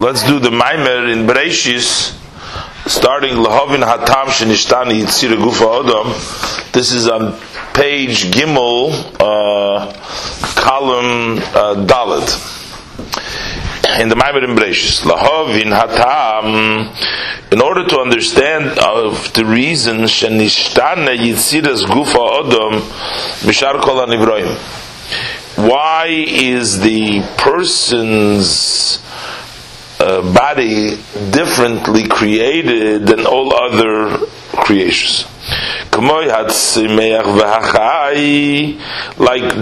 Let's do the Maimer in Bereshis, starting Lahavin Hatam Shenistani Yitzira Gufa Odom. This is on page Gimel, uh, column uh, Dalet. In the Maimer in Bereshis, Lahavin Hatam, in order to understand of the reason Shenistana Yitzira's Gufa Odom, Mishar Kol Anivroim. Why is the person's body differently created than all other creations. Like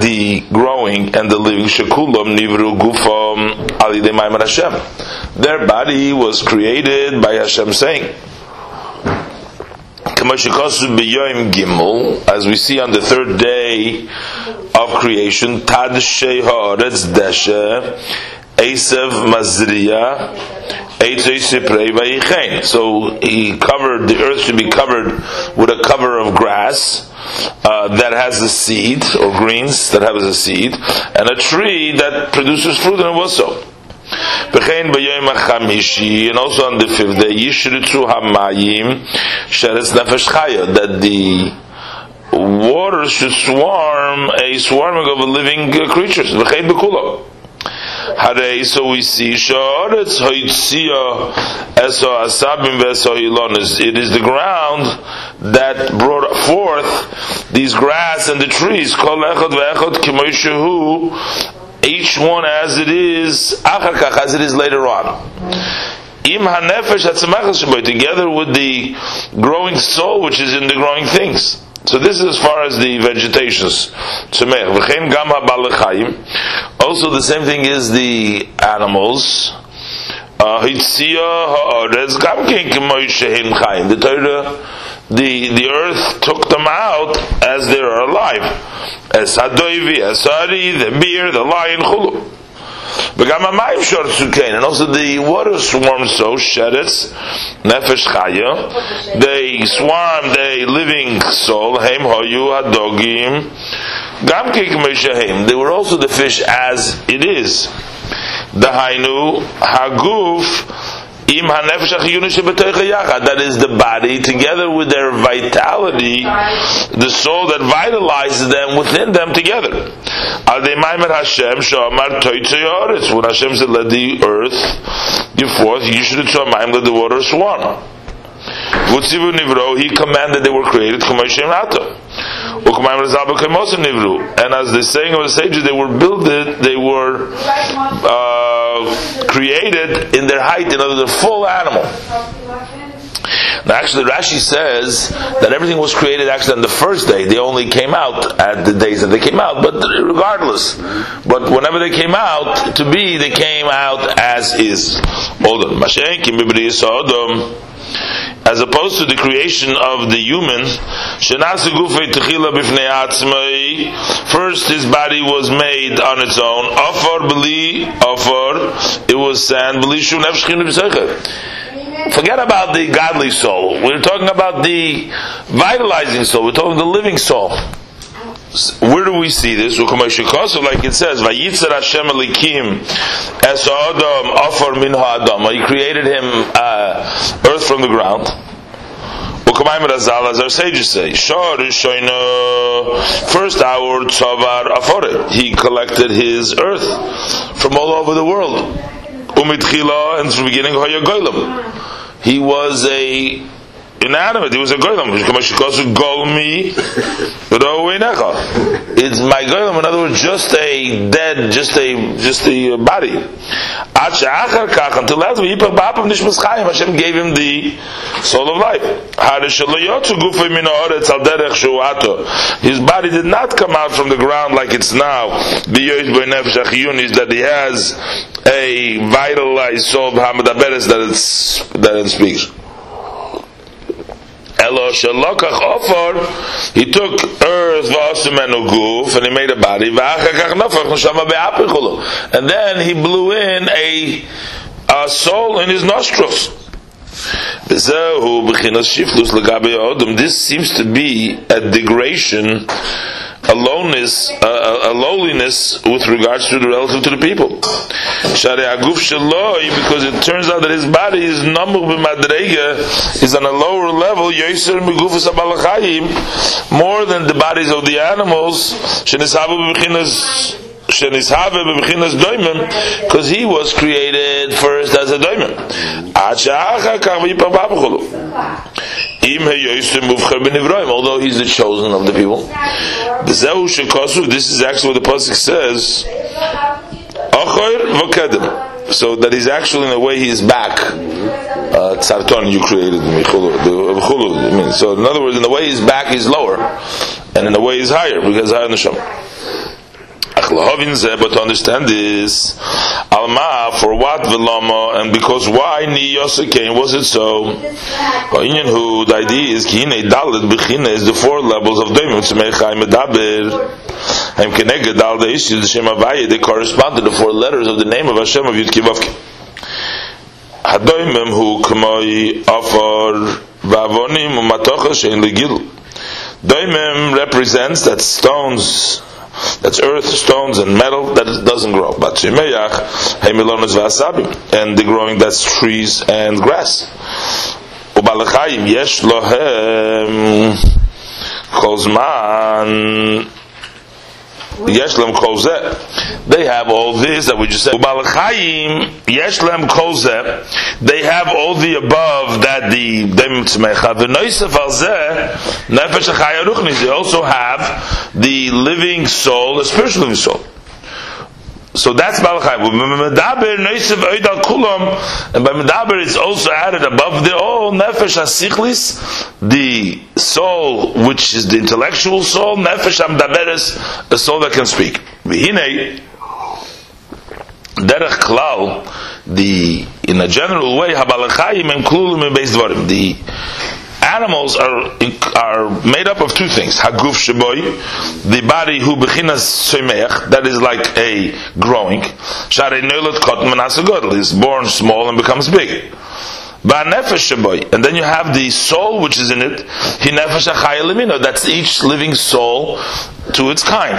the growing and the living, nivru gufam. Their body was created by Hashem saying. As we see on the third day of creation, Tad Sheharetz Deshe Esav Mazriya, so he covered, the earth should be covered with a cover of grass uh, that has a seed, or greens that has a seed, and a tree that produces fruit, and it was so. And also on the fifth day, Yishritzu Hamayim Nefesh Chaya, that the waters should swarm a swarming of living creatures. V'chein bekulo. So we see Eso Asabim Veso Ilonis. It is the ground that brought forth these grass and the trees. Kol Echad Ve'echad Kimoishehu each one as it is, achakach as it is later on. Together with the growing soul which is in the growing things. So this is as far as the vegetations. Also the same thing is the animals. Uh, the Torah, the, the earth took them out as they are alive. As the beer, the lion. And also the water swarms so, sheretz, nefesh chaya, they swarm, they living soul, heim hoyu hadogim, gam kik They were also the fish as it is. The hainu, haguf, that is the body together with their vitality, the soul that vitalizes them within them together. When Hashem said, let the earth give forth, you should let the water swarm. He commanded they were created. And as the saying of the sages, they were built. they were uh, created in their height, in other words, full animal. Now, actually, Rashi says that everything was created actually on the first day. They only came out at the days that they came out, but regardless. But whenever they came out to be, they came out as is as opposed to the creation of the human, first his body was made on its own, offer beli afar, it was sand, Forget about the godly soul. We're talking about the vitalizing soul. We're talking the living soul where do we see this? Like it says, "Vayitzer Hashem Elokim es Adam Afar min Adam." He created him uh, earth from the ground. As our sages say, first our tzavar afore. He collected his earth from all over the world. Umitchila, and from the beginning, he was a inanimate. He was a goyim. It's my goyim. In other words, just a dead, just a just a body. Until after Hashem gave him the soul of life. His body did not come out from the ground like it's now. That he has a vitalized soul that it's that it speaks. Elo shalokach ofar, he took earth v'asimenu guf, and he made a body, v'achakach nafach neshama be'apichulu. And then he blew in a, a soul in his nostrils. This seems to be a degradation aloneness, uh, a lowliness with regards to the relative to the people. Because it turns out that his body is is on a lower level, more than the bodies of the animals because he was created first as a doimim. Although he's the chosen of the people. This is actually what the Pasuk says. So that he's actually in a way he's back. Uh, you created me. So in other words, in the way he's back, he's lower, and in the way he's higher because higher in neshama. But to understand this, Alma, for what Velama, and because why Ni came, was it so? Who the idea is Kine Dalit Bechine is the four levels of Doimim Tzmechai Medaber. And Keneged all the issues the Shem Avaya, they correspond to the four letters of the name of Hashem of Yud Kivavke. Hadoimim hu k'moi afar vavonim umatocha shein legil. Doimim represents that stones that's earth, stones, and metal that doesn't grow. But Shemeyach, Hemilonis Vasabim, and the growing that's trees and grass. Yesh Lohem Yeshlem Kozeh. They have all this that we just said. Ubalachayim Yeshlem Kozeh. They have all the above that the Dem Tzmecha. The Noisef Alzeh Nefesh Achaya They also have the living soul, the spiritual living soul. So that's Balachai. Medaber Noisev Oidal Kulam, and by Medaber it's also added above the all Nefesh Asichlis, the soul which is the intellectual soul, Nefesh Amdaberes, a soul that can speak. Vihine, Derech Klal, the in a general way, Habalachayim and Klulim and Beis Dvarim, the animals are are made up of two things. Haguf sheboy, the body who bechinas semeach, that is like a growing. Share neulat kot is born small and becomes big. And then you have the soul which is in it. That's each living soul to its kind.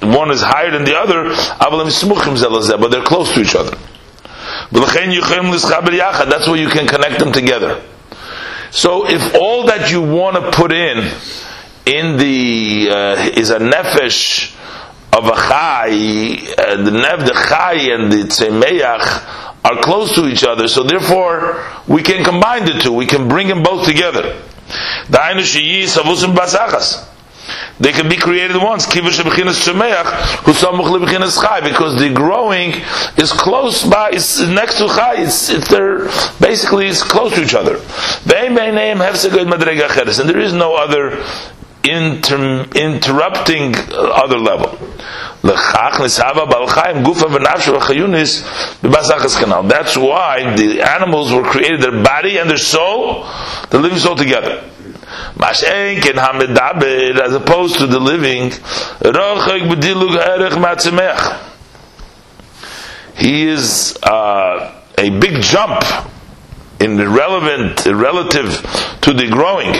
one is higher than the other, but they're close to each other. That's where you can connect them together. So if all that you want to put in in the uh, is a nefesh of a chai, uh, the nev, the chai, and the tzemeach are close to each other, so therefore we can combine the two. We can bring them both together. They can be created once. Because the growing is close by, it's next to chai. It's, it's they're basically it's close to each other. And there is no other inter, interrupting other level. That's why the animals were created, their body and their soul, the living soul together as opposed to the living, he is uh, a big jump in the relevant, relative to the growing.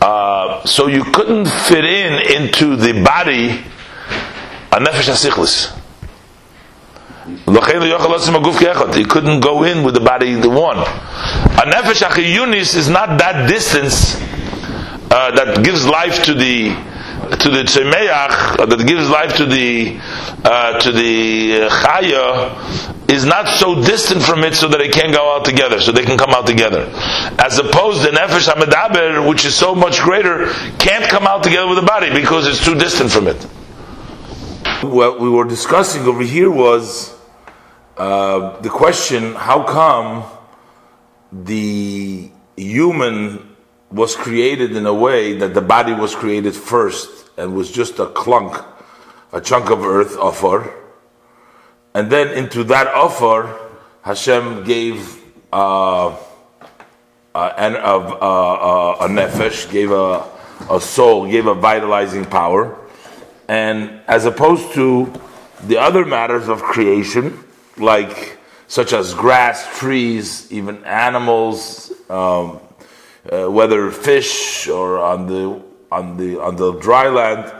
Uh, so you couldn't fit in into the body a nefesh asichlis. He couldn't go in with the body the one. A nefesh achiyunis is not that distance uh, that gives life to the to the tzemeach, uh, that gives life to the uh, to the chaya, is not so distant from it so that it can't go out together, so they can come out together. As opposed to nefesh hamedaber, which is so much greater, can't come out together with the body because it's too distant from it. What we were discussing over here was uh, the question how come the human was created in a way that the body was created first and was just a clunk a chunk of earth, offer, and then into that offer, Hashem gave uh, uh, a nefesh, gave a, a soul, gave a vitalizing power, and as opposed to the other matters of creation, like such as grass, trees, even animals, um, uh, whether fish or on the on the on the dry land,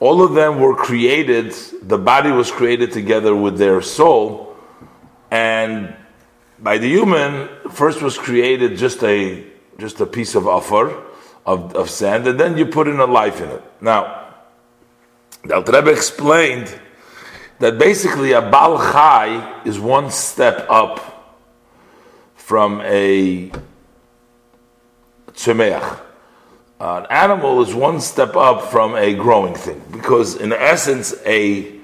all of them were created. The body was created together with their soul, and by the human, first was created just a just a piece of offer of, of sand, and then you put in a life in it. Now, the Alter explained that basically a Bal Chai is one step up from a Tzemeach. An animal is one step up from a growing thing because, in essence, a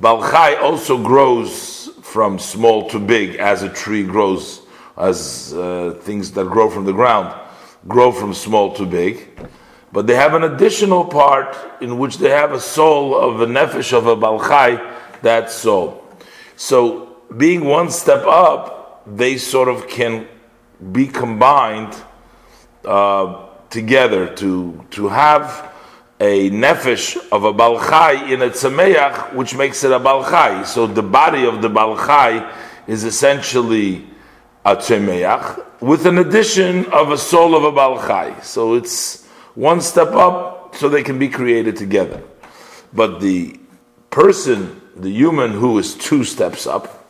Bal Chai also grows from small to big as a tree grows, as uh, things that grow from the ground grow from small to big. But they have an additional part in which they have a soul of a nefesh of a balchai, that soul. So, being one step up, they sort of can be combined uh, together to to have a nefesh of a balchai in a tzameach, which makes it a balchai. So the body of the balchai is essentially a tzameach with an addition of a soul of a balchai. So it's one step up, so they can be created together. But the person, the human who is two steps up,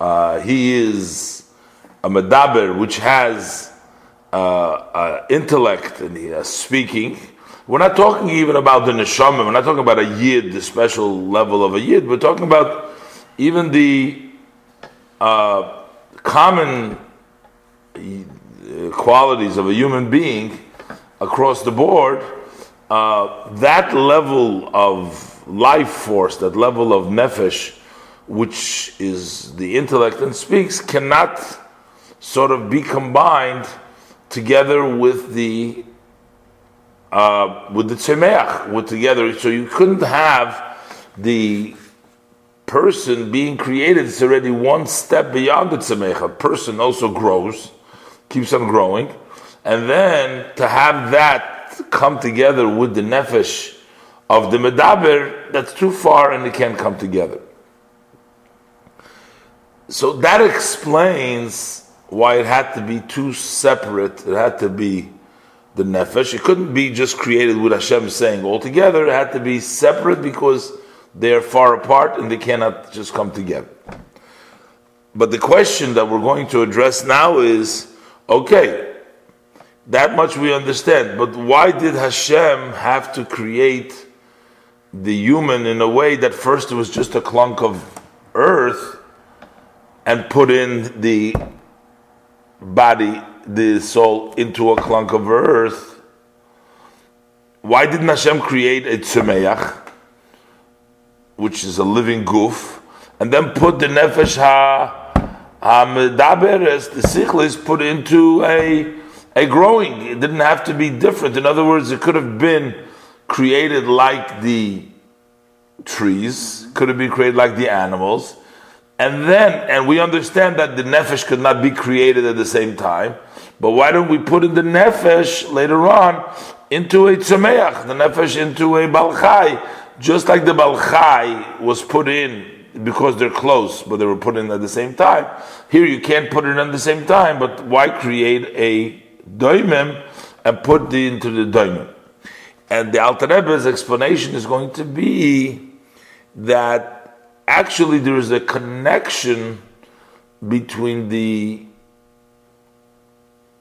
uh, he is a medaber, which has uh, uh, intellect and he has speaking we're not talking even about the neshama. We're not talking about a yid, the special level of a yid. We're talking about even the uh, common uh, qualities of a human being across the board. Uh, that level of life force, that level of nefesh, which is the intellect and speaks, cannot sort of be combined together with the uh, with the tzemeach with together. So you couldn't have the person being created. It's already one step beyond the tzemeach. A person also grows, keeps on growing, and then to have that come together with the nefesh of the medaber, that's too far and it can't come together. So that explains why it had to be two separate. It had to be the nefesh. It couldn't be just created with Hashem saying altogether. It had to be separate because they are far apart and they cannot just come together. But the question that we're going to address now is okay, that much we understand, but why did Hashem have to create the human in a way that first it was just a clunk of earth and put in the body the soul into a clunk of earth, why didn't Hashem create a tzemeach, which is a living goof, and then put the nefesh ha ha-medaberes, the sichlis, put into a a growing? It didn't have to be different. In other words, it could have been created like the trees, could have been created like the animals. And then, and we understand that the nefesh could not be created at the same time. But why don't we put in the nefesh later on into a tzemeach, the nefesh into a balchai, just like the balchai was put in because they're close, but they were put in at the same time. Here you can't put it at the same time, but why create a doimim and put the into the doimim? And the Alter Rebbe's explanation is going to be that actually there is a connection between the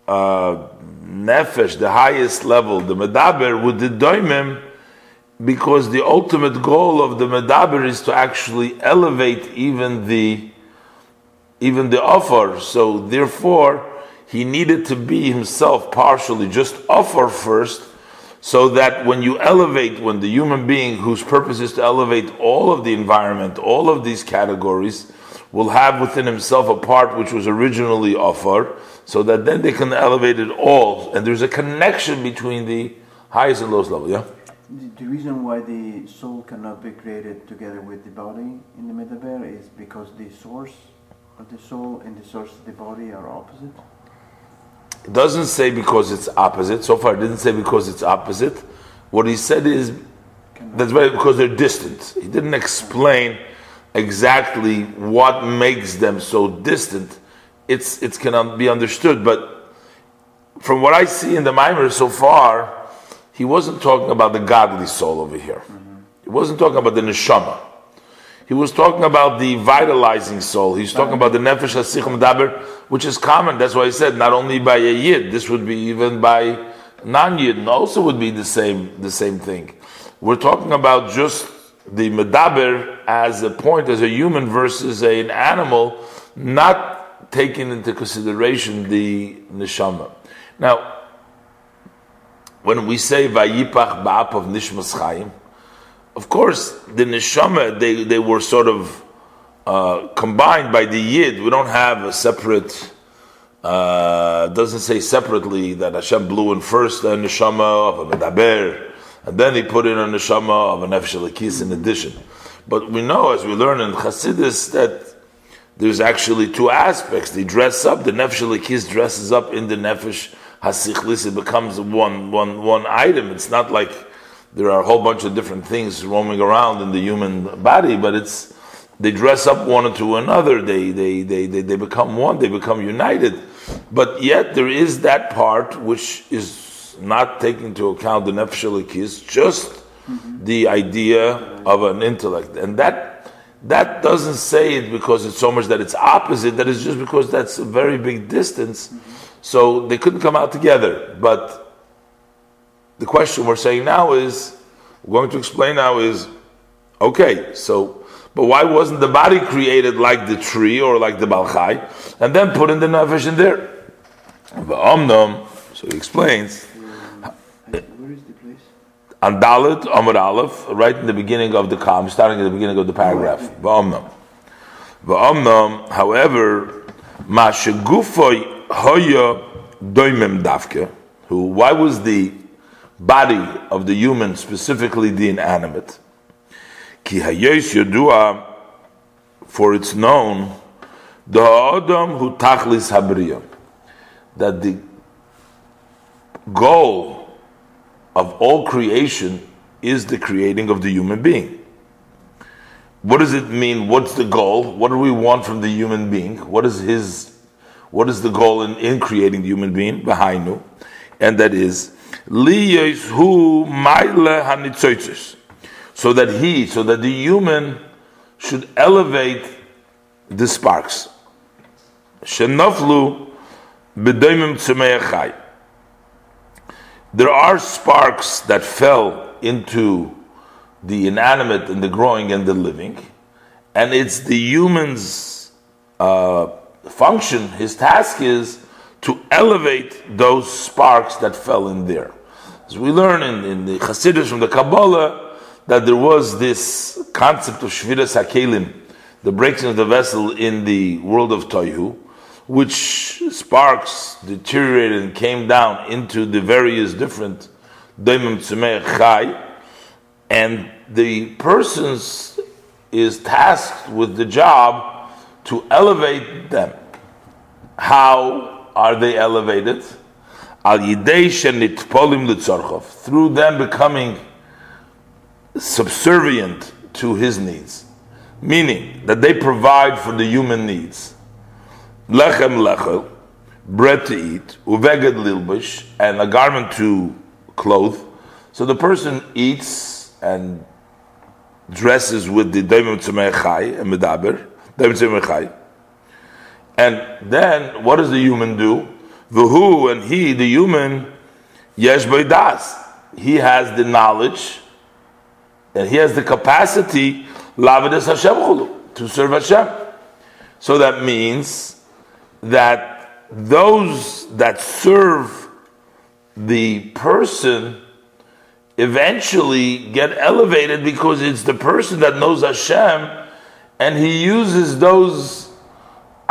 uh, nefesh, the highest level, the medaber, with the doimim, because the ultimate goal of the medaber is to actually elevate even the even the offer. So therefore, he needed to be himself partially just offer first, so that when you elevate, when the human being whose purpose is to elevate all of the environment, all of these categories, will have within himself a part which was originally offered, so that then they can elevate it all, and there's a connection between the highest and lowest level. Yeah. The, reason why the soul cannot be created together with the body in the Medaber is because the source of the soul and the source of the body are opposite? It doesn't say because it's opposite. So far, it didn't say because it's opposite. What he said is that's why because they're distant. He didn't explain exactly what makes them so distant. It's it can be understood, but from what I see in the Mimer so far, he wasn't talking about the godly soul over here. He wasn't talking about the neshama. He was talking about the vitalizing soul. He's talking about the nefesh hasichim daber, which is common. That's why he said not only by a yid. This would be even by non-yid. Also would be the same the same thing. We're talking about just the medaber as a point, as a human versus a, an animal, not taking into consideration the neshama. Now, when we say vayipach ba'ap of nishmas chayim, of course, the neshama they, they were sort of uh, combined by the yid. We don't have a separate. Uh, doesn't say separately that Hashem blew in first a neshama of a medaber, and then he put in a neshama of a nefesh in addition. But we know, as we learn in Chassidus, that there's actually two aspects. They dress up. The nefesh dresses up in the nefesh hasichlis. It becomes one one one item. It's not like there are a whole bunch of different things roaming around in the human body, but it's they dress up one into another. They they they they, they become one. They become united. But yet there is that part which is not taking into account the nefesh just mm-hmm. the idea of an intellect, and that that doesn't say it because it's so much that it's opposite. That is just because that's a very big distance. Mm-hmm. So they couldn't come out together, but the question we're saying now is, we're going to explain now is, okay, so, but why wasn't the body created like the tree or like the balchai, and then put in the nefesh in there? So he explains. Where is the place? On Dalit, Amr Aleph, right in the beginning of the calm, starting at the beginning of the paragraph. However, Mashagufoy hoya doimem dafke, who, why was the body of the human, specifically the inanimate. Ki hayes yodua, for it's known, the adam who tachlis habriya, that the goal of all creation is the creating of the human being. What does it mean? What's the goal? What do we want from the human being? What is his? What is the goal in, in creating the human being? Behind you, and that is hu so that he, so that the human should elevate the sparks. Shenaflu There are sparks that fell into the inanimate and the growing and the living, and it's the human's uh, function. His task is to elevate those sparks that fell in there. As we learn in, in the Chassidus from the Kabbalah, that there was this concept of Shvira HaKelim, the breaking of the vessel in the world of Toihu, which sparks deteriorated and came down into the various different Daimim Tzemeh Chai, and the person is tasked with the job to elevate them. How are they elevated? Al shenitpolim through them becoming subservient to his needs, meaning that they provide for the human needs. Lechem lechel, bread to eat, uveged lilbush, and a garment to clothe. So the person eats and dresses with the daimim tzemei and medaber, daimim tzemei and then what does the human do? The who and he, the human, yesh das. He has the knowledge and he has the capacity Hashem to serve Hashem. So that means that those that serve the person eventually get elevated because it's the person that knows Hashem and he uses those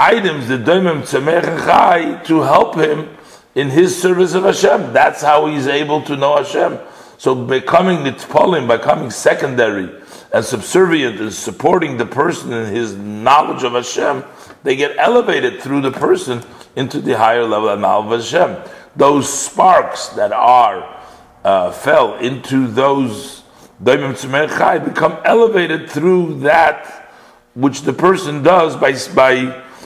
items, the Doimim Tzemech to help him in his service of Hashem. That's how he's able to know Hashem. So becoming nitpolim, becoming secondary and subservient and supporting the person in his knowledge of Hashem, they get elevated through the person into the higher level of knowledge of Hashem. Those sparks that are uh, fell into those daimim tzimei become elevated through that which the person does by by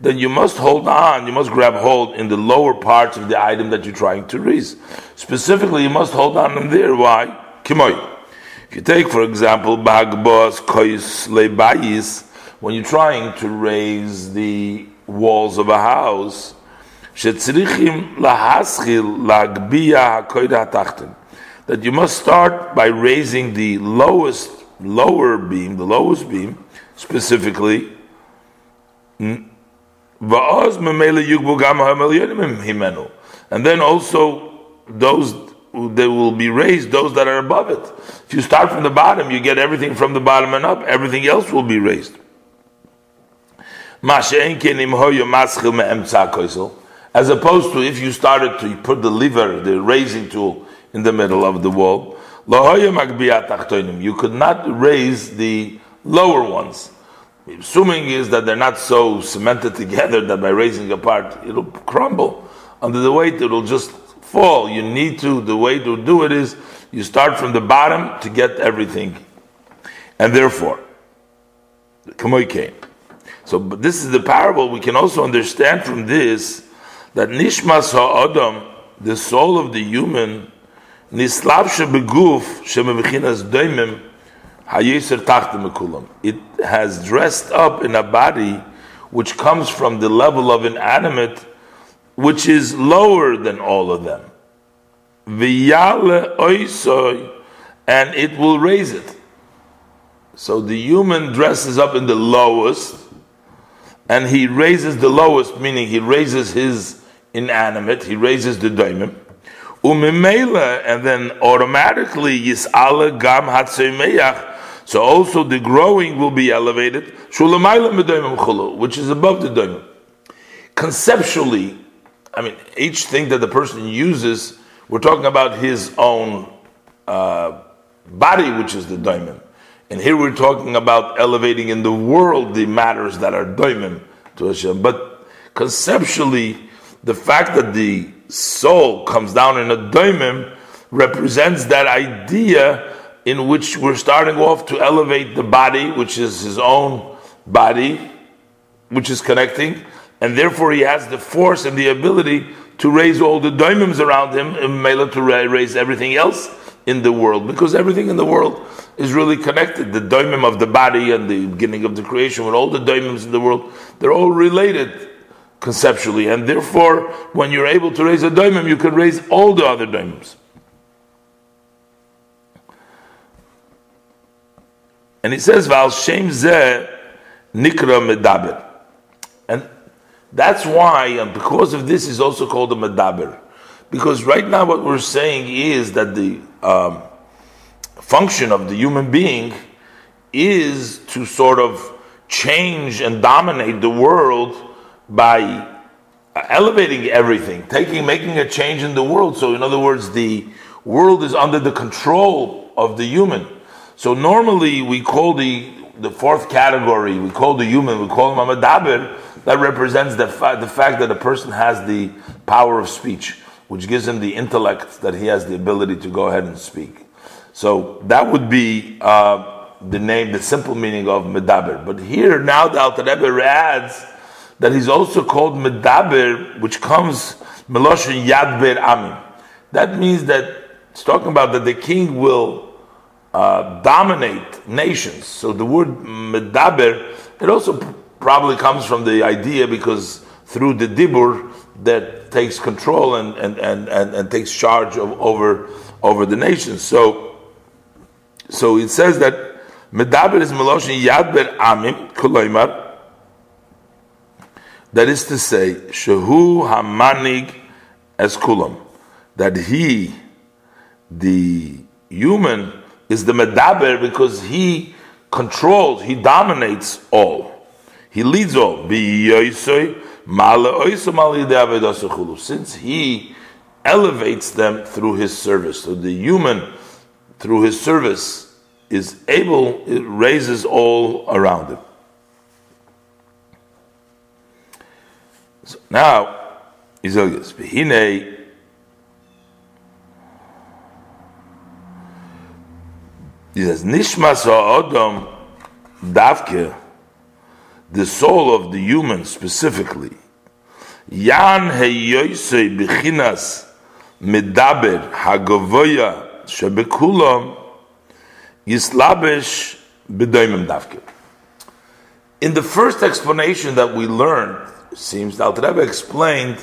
then you must hold on, you must grab hold in the lower parts of the item that you're trying to raise. Specifically, you must hold on them there. Why? Kimoy. If you take, for example, Bagbos Kois Lebayis, when you're trying to raise the walls of a house, that you must start by raising the lowest lower beam, the lowest beam, specifically, and then also those they will be raised, those that are above it. If you start from the bottom, you get everything from the bottom and up, everything else will be raised. As opposed to if you started to put the lever, the raising tool, in the middle of the wall, you could not raise the lower ones assuming is that they're not so cemented together that by raising apart it'll crumble under the weight it'll just fall. You need to the way to do it is you start from the bottom to get everything. And therefore came. so this is the parable. We can also understand from this that nishmas ha'adam the soul of the human nislabshe beguf shemavichinas daimim it has dressed up in a body which comes from the level of inanimate, which is lower than all of them. And it will raise it. So the human dresses up in the lowest, and he raises the lowest, meaning he raises his inanimate, he raises the daimon. And then automatically, Yis'ala Gam Hatzemeyach so also the growing will be elevated, which is above the doimim. Conceptually, I mean, each thing that the person uses, we're talking about his own uh, body, which is the doimim. And here we're talking about elevating in the world the matters that are doimim to Hashem. But conceptually, the fact that the soul comes down in a doimim represents that idea in which we're starting off to elevate the body, which is his own body, which is connecting, and therefore he has the force and the ability to raise all the daimons around him, and Mela to raise everything else in the world, because everything in the world is really connected. The daimim of the body and the beginning of the creation, with all the daimims in the world, they're all related conceptually, and therefore, when you're able to raise a daimim, you can raise all the other daimims. And he says, Val Shem Nikra Medaber. And that's why, and because of this, is also called a Medaber. Because right now, what we're saying is that the um, function of the human being is to sort of change and dominate the world by elevating everything, taking, making a change in the world. So, in other words, the world is under the control of the human. So normally we call the the fourth category, we call the human, we call him a medaber, that represents the, fa- the fact that a person has the power of speech, which gives him the intellect that he has the ability to go ahead and speak. So that would be uh, the name, the simple meaning of medaber. But here now the Alter Rebbe adds that he's also called medaber, which comes meloshin yadber amim. That means that it's talking about that the king will uh, dominate nations. So the word medaber, it also probably comes from the idea because through the dibur that takes control and, and, and, and, and takes charge of, over, over the nations. So so it says that medaber is meloshin yadber amim koloimar. That is to say, shehu hamanig as kulam, that he, the human, is the medaber because he controls, he dominates all, he leads all. Since he elevates them through his service, so the human, through his service, is able, it raises all around him. So now, he says, He says, Nishmas ha'odom davke, the soul of the human specifically, Yan heyoisei bechinas medaber hagavoya shebekulam yislabesh bedoimim davke. In the first explanation that we learned, seems the Alter Rebbe explained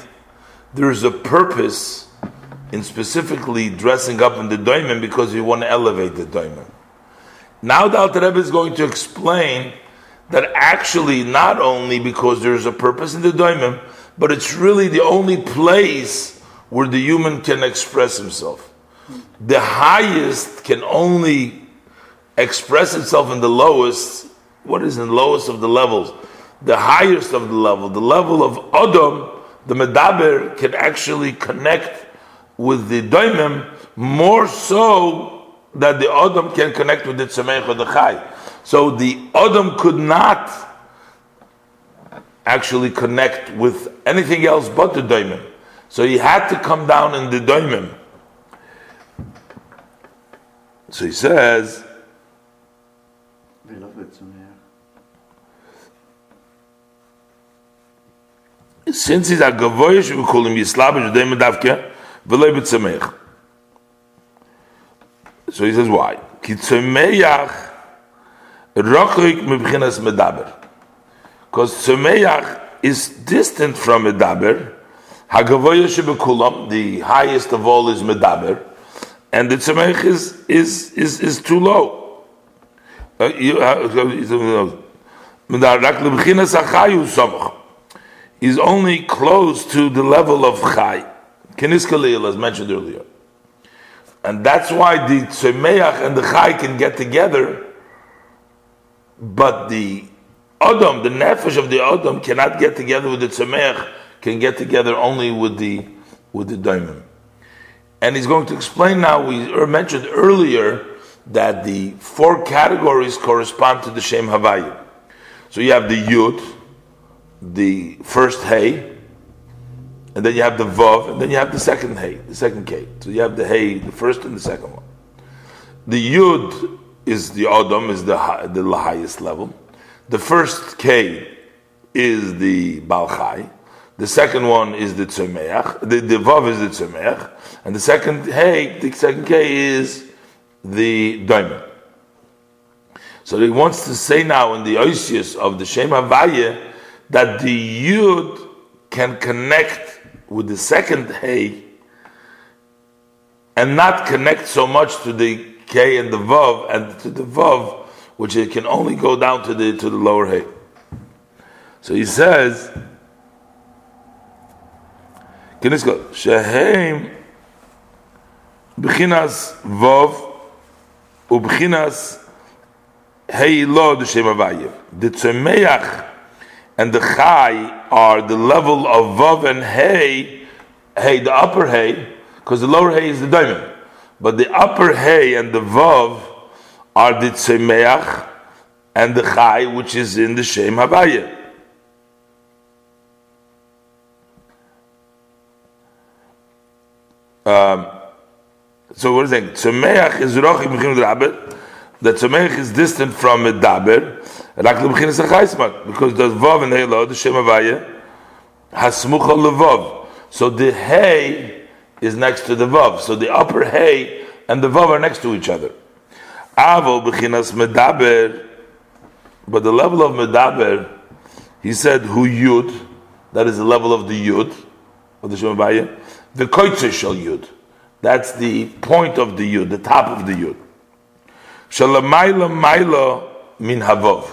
there is a purpose in specifically dressing up in the doimim because you want to elevate the doimim. Now the Alter Rebbe is going to explain that actually not only because there's a purpose in the doimim, but it's really the only place where the human can express himself. The highest can only express itself in the lowest. What is in the lowest of the levels? The highest of the level, the level of Adam, the Medaber can actually connect with the Daimim more so that the Adam can connect with the Tzemech or the Chai. So the Adam could not actually connect with anything else but the Daimim. So he had to come down in the Daimim. So he says, since he's a gavoyish, we call him Yislabish, Daimim Davke, v'loi b'tzemech. So he says, why? Ki tzemeyach rochoik mebchinas medaber. Because Tzumeach is distant from Medaber. Hagavoya Shebekulam, the highest of all is Medaber. And the Tzumeach is, is, is, is too low. Uh, is only close to the level of Chai. Keniskalil, as mentioned earlier. And that's why the Tzemeach and the Chai can get together, but the Adam, the nefesh of the Adam, cannot get together with the Tzemeach, can get together only with the with the diamond. And he's going to explain now. We er, mentioned earlier that the four categories correspond to the Shem Havayim. So you have the Yud, the first Hay, and then you have the Vav, and then you have the second Hay, the second K. So you have the Hay, the first and the second one. The Yud is the Adam, is the, the highest level. The first K is the Balchai. The second one is the Tzemeach. The, the Vav is the Tzemeach. And the second Hey, the second K is the Diamond. So he wants to say now in the Oisius of the Shem Havaya that the Yud can connect with the second Hey and not connect so much to the K and the Vav and to the Vav which it can only go down to the to the lower hay. So he says, "Can this go? Shehem b'chinas vov ub'chinas hey lo the shem avayev. The tzemeach and the chai are the level of vav and hey, hey, the upper hey, because the lower hey is the diamond, but the upper hey and the vav are the Tzemeach and the Chai, which is in the Shem Havaya. Um, so what is it? Tzemeach is rochik mechin Daber. The Tzemeach is distant from Daber. Rak lebechin is a because the Vav and the Helo, the Shem Havaya, hasmucha levav. So the Hay is next to the Vav. So the upper Hay and the Vav are next to each other. Avol b'chinas medaber, but the level of medaber, he said hu yud, that is the level of the yud of the Shemabaya, the koitze shel yud, that's the point of the yud, the top of the yud. Shalamayla Maila min Havav,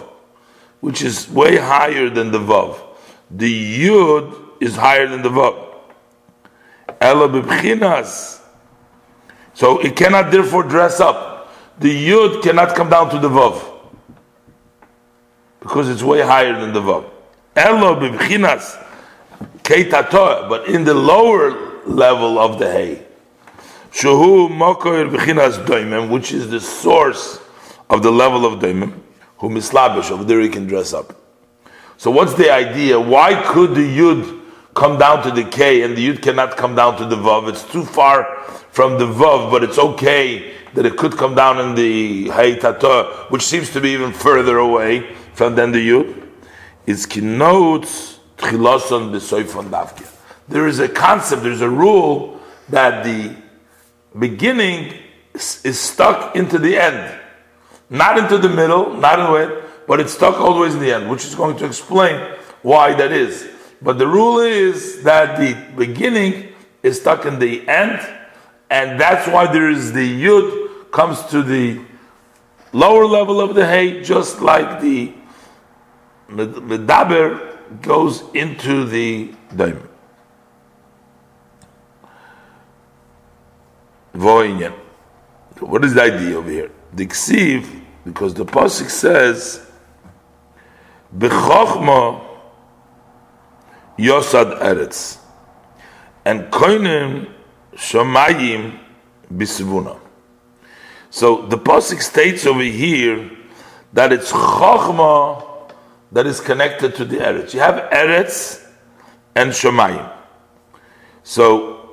which is way higher than the Vav. The Yud is higher than the Vav. Ela. So it cannot therefore dress up. The Yud cannot come down to the Vav. Because it's way higher than the Vav. Ela but in the lower level of the hay. Shuhu Mokoir Bechinas Doimim, which is the source of the level of Doimim, who mislabish, over there he can dress up. So what's the idea? Why could the Yud come down to the K and the Yud cannot come down to the Vav? It's too far from the Vav, but it's okay that it could come down in the Hay Tata, which seems to be even further away from than the Yud. It's Kinot Tchiloson B'Soifon Davkia. There is a concept, there's a rule that the beginning is stuck into the end, not into the middle, not in the way, but it's stuck always in the end, which is going to explain why that is. But the rule is that the beginning is stuck in the end, and that's why there is the yud comes to the lower level of the hay, just like the medaber goes into the daim. Voinyan. What is the idea over here? The ksiv, because the pasuk says, "Bechachma yosad eretz," and koinim shamayim bisvuna. So the pasuk states over here that it's chachma that is connected to the eretz. You have eretz and shamayim. So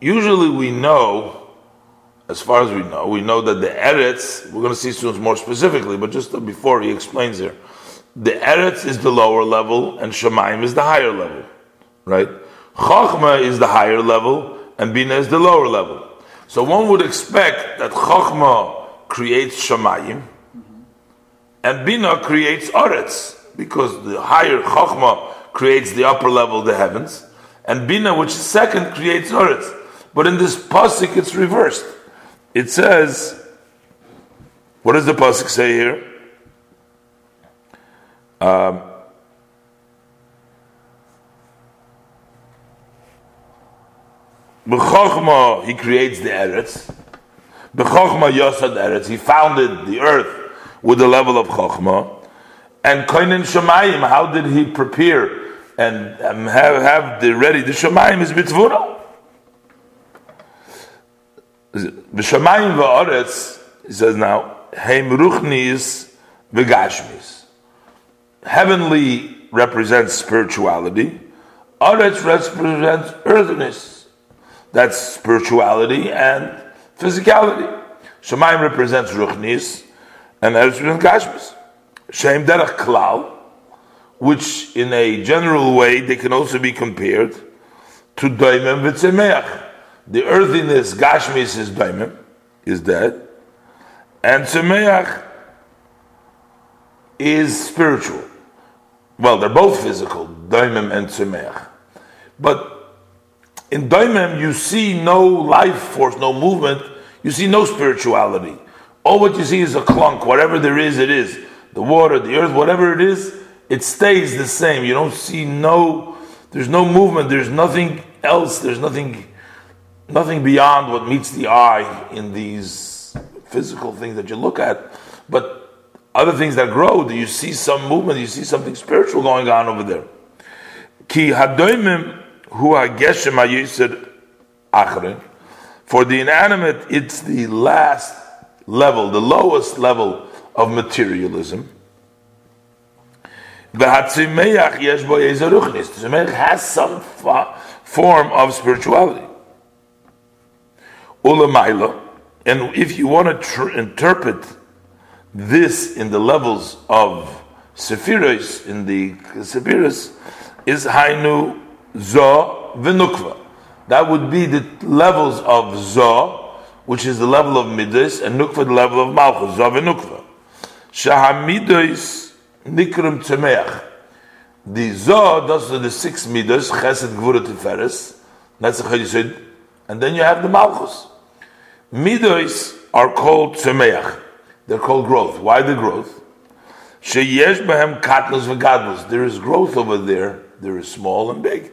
usually we know as far as we know, we know that the Eretz, we're going to see soon more specifically, but just before he explains here, the Eretz is the lower level and Shemaim is the higher level, right? Chachma is the higher level and Bina is the lower level. So one would expect that Chachma creates Shemaim and Bina creates Eretz, because the higher Chachma creates the upper level, the heavens, and Bina, which is second, creates Eretz. But in this pasuk, it's reversed it says, what does the pasuk say here? Um, B'chokhma, he creates the eretz. B'chokhma yosad eretz, he founded the earth with the level of chokhma. And koinen shemayim, how did he prepare and um, have, have the ready? The shemayim is mitzvura. B'shamayim v'oretz, he says now, heim ruchnis v'gashmis. Heavenly represents spirituality. Oretz represents earthiness. That's spirituality and physicality. Shemayim represents ruchnis, and Eretz represents gashmis. Shem derech klal, which in a general way they can also be compared to doimem v'tzemeach the earthiness, Gashmis is daimim, is dead, and Tzemeach is spiritual. Well, they're both physical, daimim and Tzemeach. But in daimim, you see no life force, no movement, you see no spirituality. All what you see is a clunk, whatever there is, it is. The water, the earth, whatever it is, it stays the same. You don't see no, there's no movement, there's nothing else, there's nothing nothing beyond what meets the eye in these physical things that you look at, but other things that grow, do you see some movement, you see something spiritual going on over there. Ki hu. For the inanimate, it's the last level, the lowest level of materialism. The has some form of spirituality. Ulamaila. And if you want to tr- interpret this in the levels of Sephiros, in the Sephiros, is Hainu Zo Venukva. That would be the levels of Zo, which is the level of Midas, and Nukva, the level of Malchus, Zo Venukva. Shahamidos Nikrim Tzemeach. The Zo, those are the six Midas, Chesed, Gvura, Tiferes. That's the Chayyisid and then you have the Malchus. Midos are called Tzemeach. They're called growth. Why the growth? Sheyesh behem katnus v'gadlus. There is growth over there. There is small and big.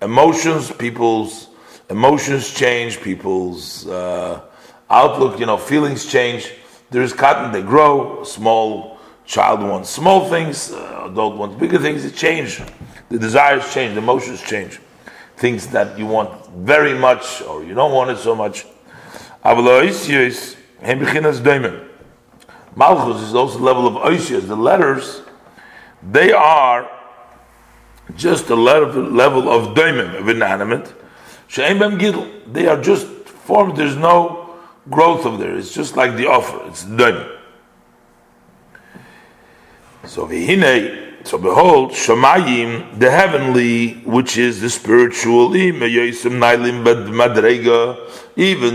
Emotions, people's emotions change, people's uh, outlook, you know, feelings change. There is cotton, they grow. Small child wants small things, uh, adult wants bigger things. It change. The desires change, the emotions change. Things that you want very much or you don't want it so much. Malchus is also the level of oisias. The letters, they are just a level, level of daimim, of inanimate. They are just formed, there's no growth of there. It's just like the offer, it's daimim. So v'hinei, so behold, Shamayim, the heavenly, which is the spiritual, even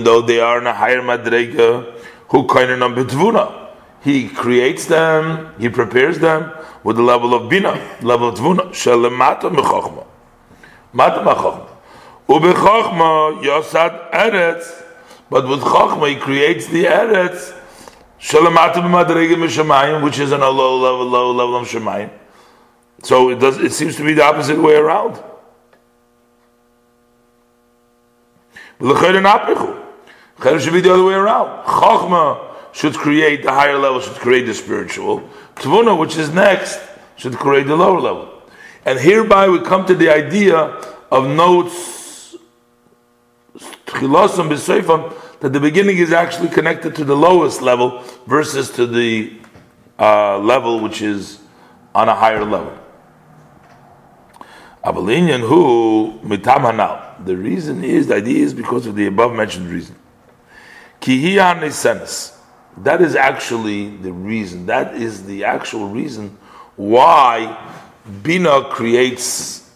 though they are in a higher madrega, who kainan betvuna he creates them, he prepares them with the level of bina, level of tvuna, shelemata mechachma, mata mechachma, ubechachma yosad eretz, but with chachma he creates the eretz, shelemata b'madrega m'shamayim, which is on a low level, low level of shemayim. So it does. It seems to be the opposite way around. L'chayr should be the other way around. Chachma should create the higher level, should create the spiritual. Tvuna, which is next, should create the lower level. And hereby we come to the idea of notes that the beginning is actually connected to the lowest level versus to the uh, level which is on a higher level. Avalinian who mitam The reason is the idea is because of the above mentioned reason. That is actually the reason. That is the actual reason why Bina creates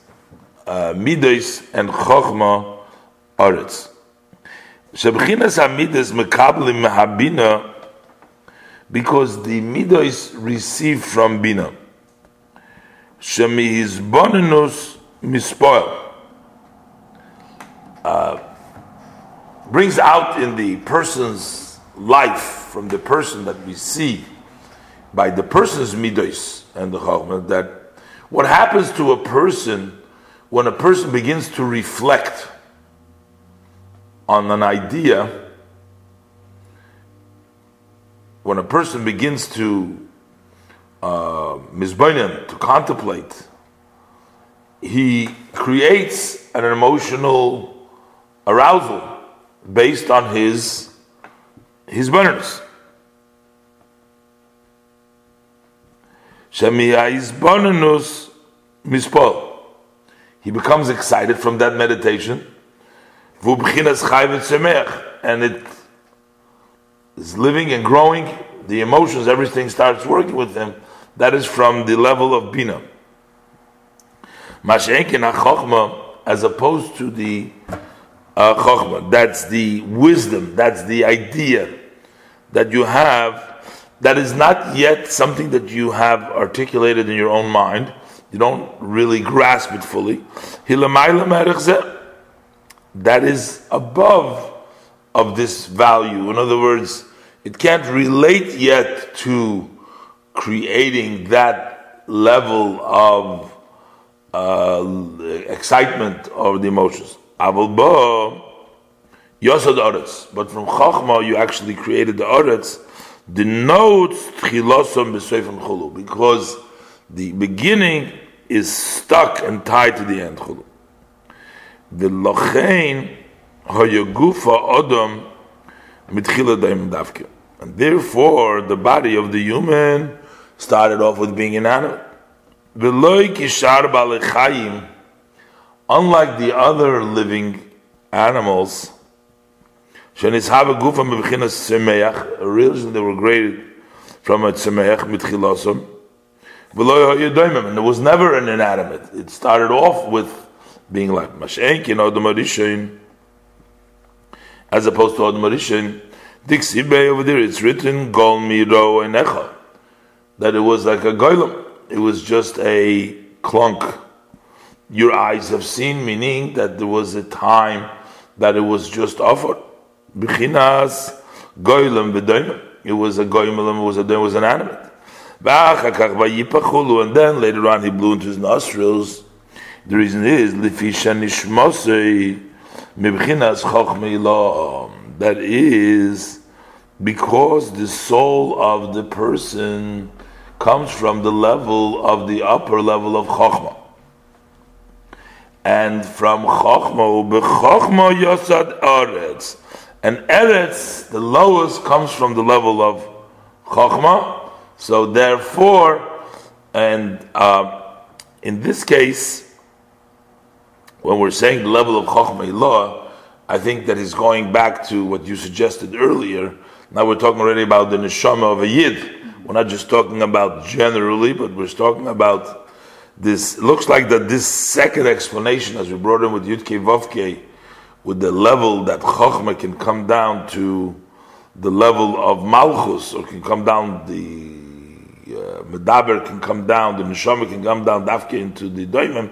uh, Midas and Chochma Aretz. Shebchinas HaMidas Mekablim Mehabina because the Midas receive from Bina. Shemihizbonenus Mispoil. Uh, brings out in the person's life from the person that we see by the person's midos and the chachma that what happens to a person when a person begins to reflect on an idea, when a person begins to uh, to contemplate, he creates an emotional arousal based on his his burners. He becomes excited from that meditation. And it is living and growing. The emotions, everything starts working with him. That is from the level of Bina. As opposed to the uh, that's the wisdom, that's the idea that you have that is not yet something that you have articulated in your own mind. You don't really grasp it fully. That is above of this value. In other words, it can't relate yet to creating that level of uh, excitement of the emotions. Yosad Oretz. But from Chachma, you actually created the Oretz, denotes Tchilosam B'Seifim Chulu, because the beginning is stuck and tied to the end Chulu. The Lochein Hayagufa Odom Mitchila Daim Davke. And therefore, the body of the human started off with being inanimate. Unlike the other living animals, reason they were graded from a semeach mitchilasom. And it was never an inanimate. It started off with being like mashenk, you know, the as opposed to the marishin. Dixibe over there, it's written gol miro enecha, that it was like a goylem. It was just a clunk. Your eyes have seen, meaning that there was a time that it was just offered. B'chinas goylem v'doimim. it was a goyim, it was a, there was an animate. And then later on he blew into his nostrils. The reason is that is because the soul of the person comes from the level of the upper level of chokhmah. And from chokhmah, b'chokhmah yosad eretz. And eretz, the lowest, comes from the level of chokhmah. So therefore, and uh, in this case, when we're saying the level of chokhmah law, I think that is going back to what you suggested earlier. Now we're talking already about the neshama of a yid. We're not just talking about generally, but we're talking about this. It looks like that this second explanation, as we brought in with Yudke Vovke, with the level that Chochmah can come down to the level of Malchus, or can come down the uh, Medaber can come down, the Neshama can come down Dafke into the Daimim.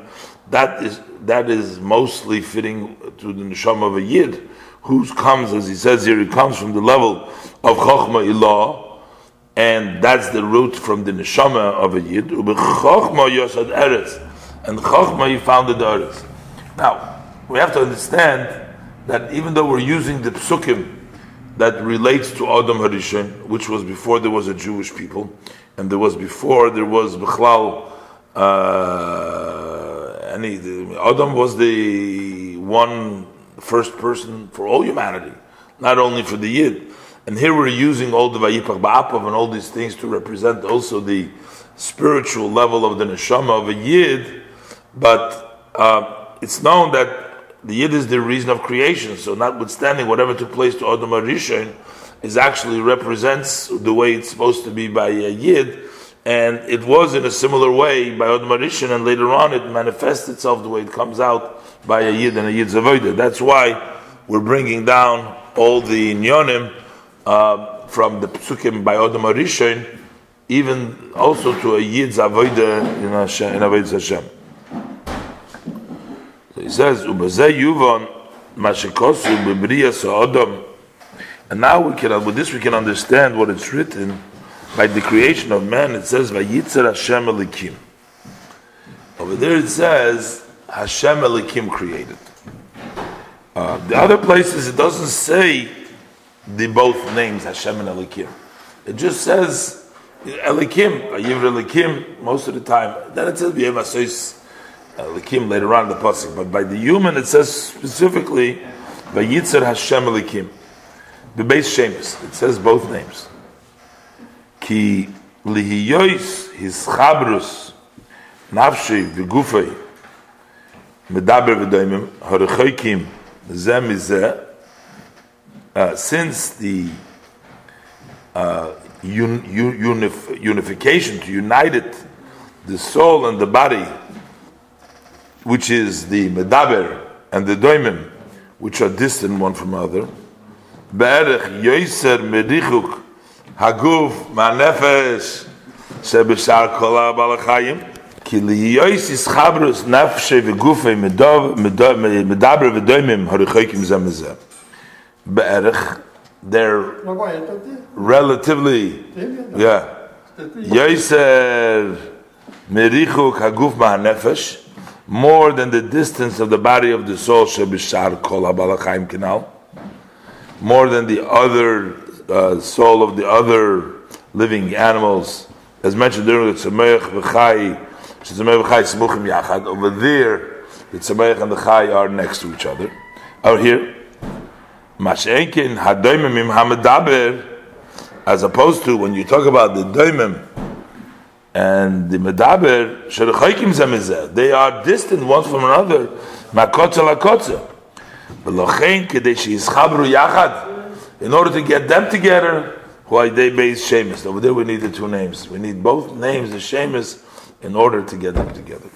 That is that is mostly fitting to the Neshama of a Yid, who comes, as he says here, he comes from the level of Chochmah Ilah and that's the root from the neshama of a yid. Yosad eretz, and chachma he founded the eretz. Now we have to understand that even though we're using the psukim that relates to Adam Harishon, which was before there was a Jewish people, and there was before there was Bechlal, uh, any Adam was the one first person for all humanity, not only for the Yid. And here we're using all the Vayipach Ba'apav and all these things to represent also the spiritual level of the neshama of a Yid, but uh, it's known that the Yid is the reason of creation, so notwithstanding whatever took place to Adam Rishon, is actually represents the way it's supposed to be by a Yid, and it was in a similar way by Adam Rishon, and later on it manifests itself the way it comes out by a Yid and a Yid's Avodah. That's why we're bringing down all the Nyonim uh, from the psukim by Odom Arishon, even also to a Yid's Avodah in, Hashem, in Avodah Hashem. So he says, "Ubazeh Yuvon Mashikosu Bebriyas Odom." And now we can, with this, we can understand what it's written by the creation of man. It says, "Vayitzer Hashem Elokim." Over there it says, "Hashem Elokim created." Uh, the other places it doesn't say the both names Hashem and Elokim. It just says Elokim, Yivra Elokim, most of the time. Then it says Yemasois Elokim later on in the pasuk. But by the human, it says specifically by Yitzhar Hashem Elokim. The base Shemus. It says both names. Ki lihiyois his chabrus nafshi v'gufay medaber v'doimim harichoikim zeh mizeh uh, since the uh, un, unif, unification to unite it, the soul and the body, which is the medaber and the doimim, which are distant one from another, be'erech yoiser merichuk haguf ma'nefesh sebeshar kol ha'balachayim כי ליועס is חברוס נפשי וגופי מדבר ודוימים הרחוקים זה מזה be'erich, they're relatively, yeah. Yoiser merichu kaguf ma'anefesh, more than the distance of the body of the soul shebishar kol habalachayim canal, more than the other uh, soul of the other living animals, as mentioned earlier, tzemeich v'chai, tzemeich v'chai smuchim yachad. Over there, the tzemeich and the chai are next to each other. Out here, Mashenkin hadoimim hamadaber, as opposed to when you talk about the doimim and the medaber, sherechaykim zemizeh, they are distant one from another, makotza lakotza. V'lochein kedei sheyischabru yachad, in order to get them together, why they base Shemus. Over there we need the two names. We need both names, the Shemus, in order to get them together.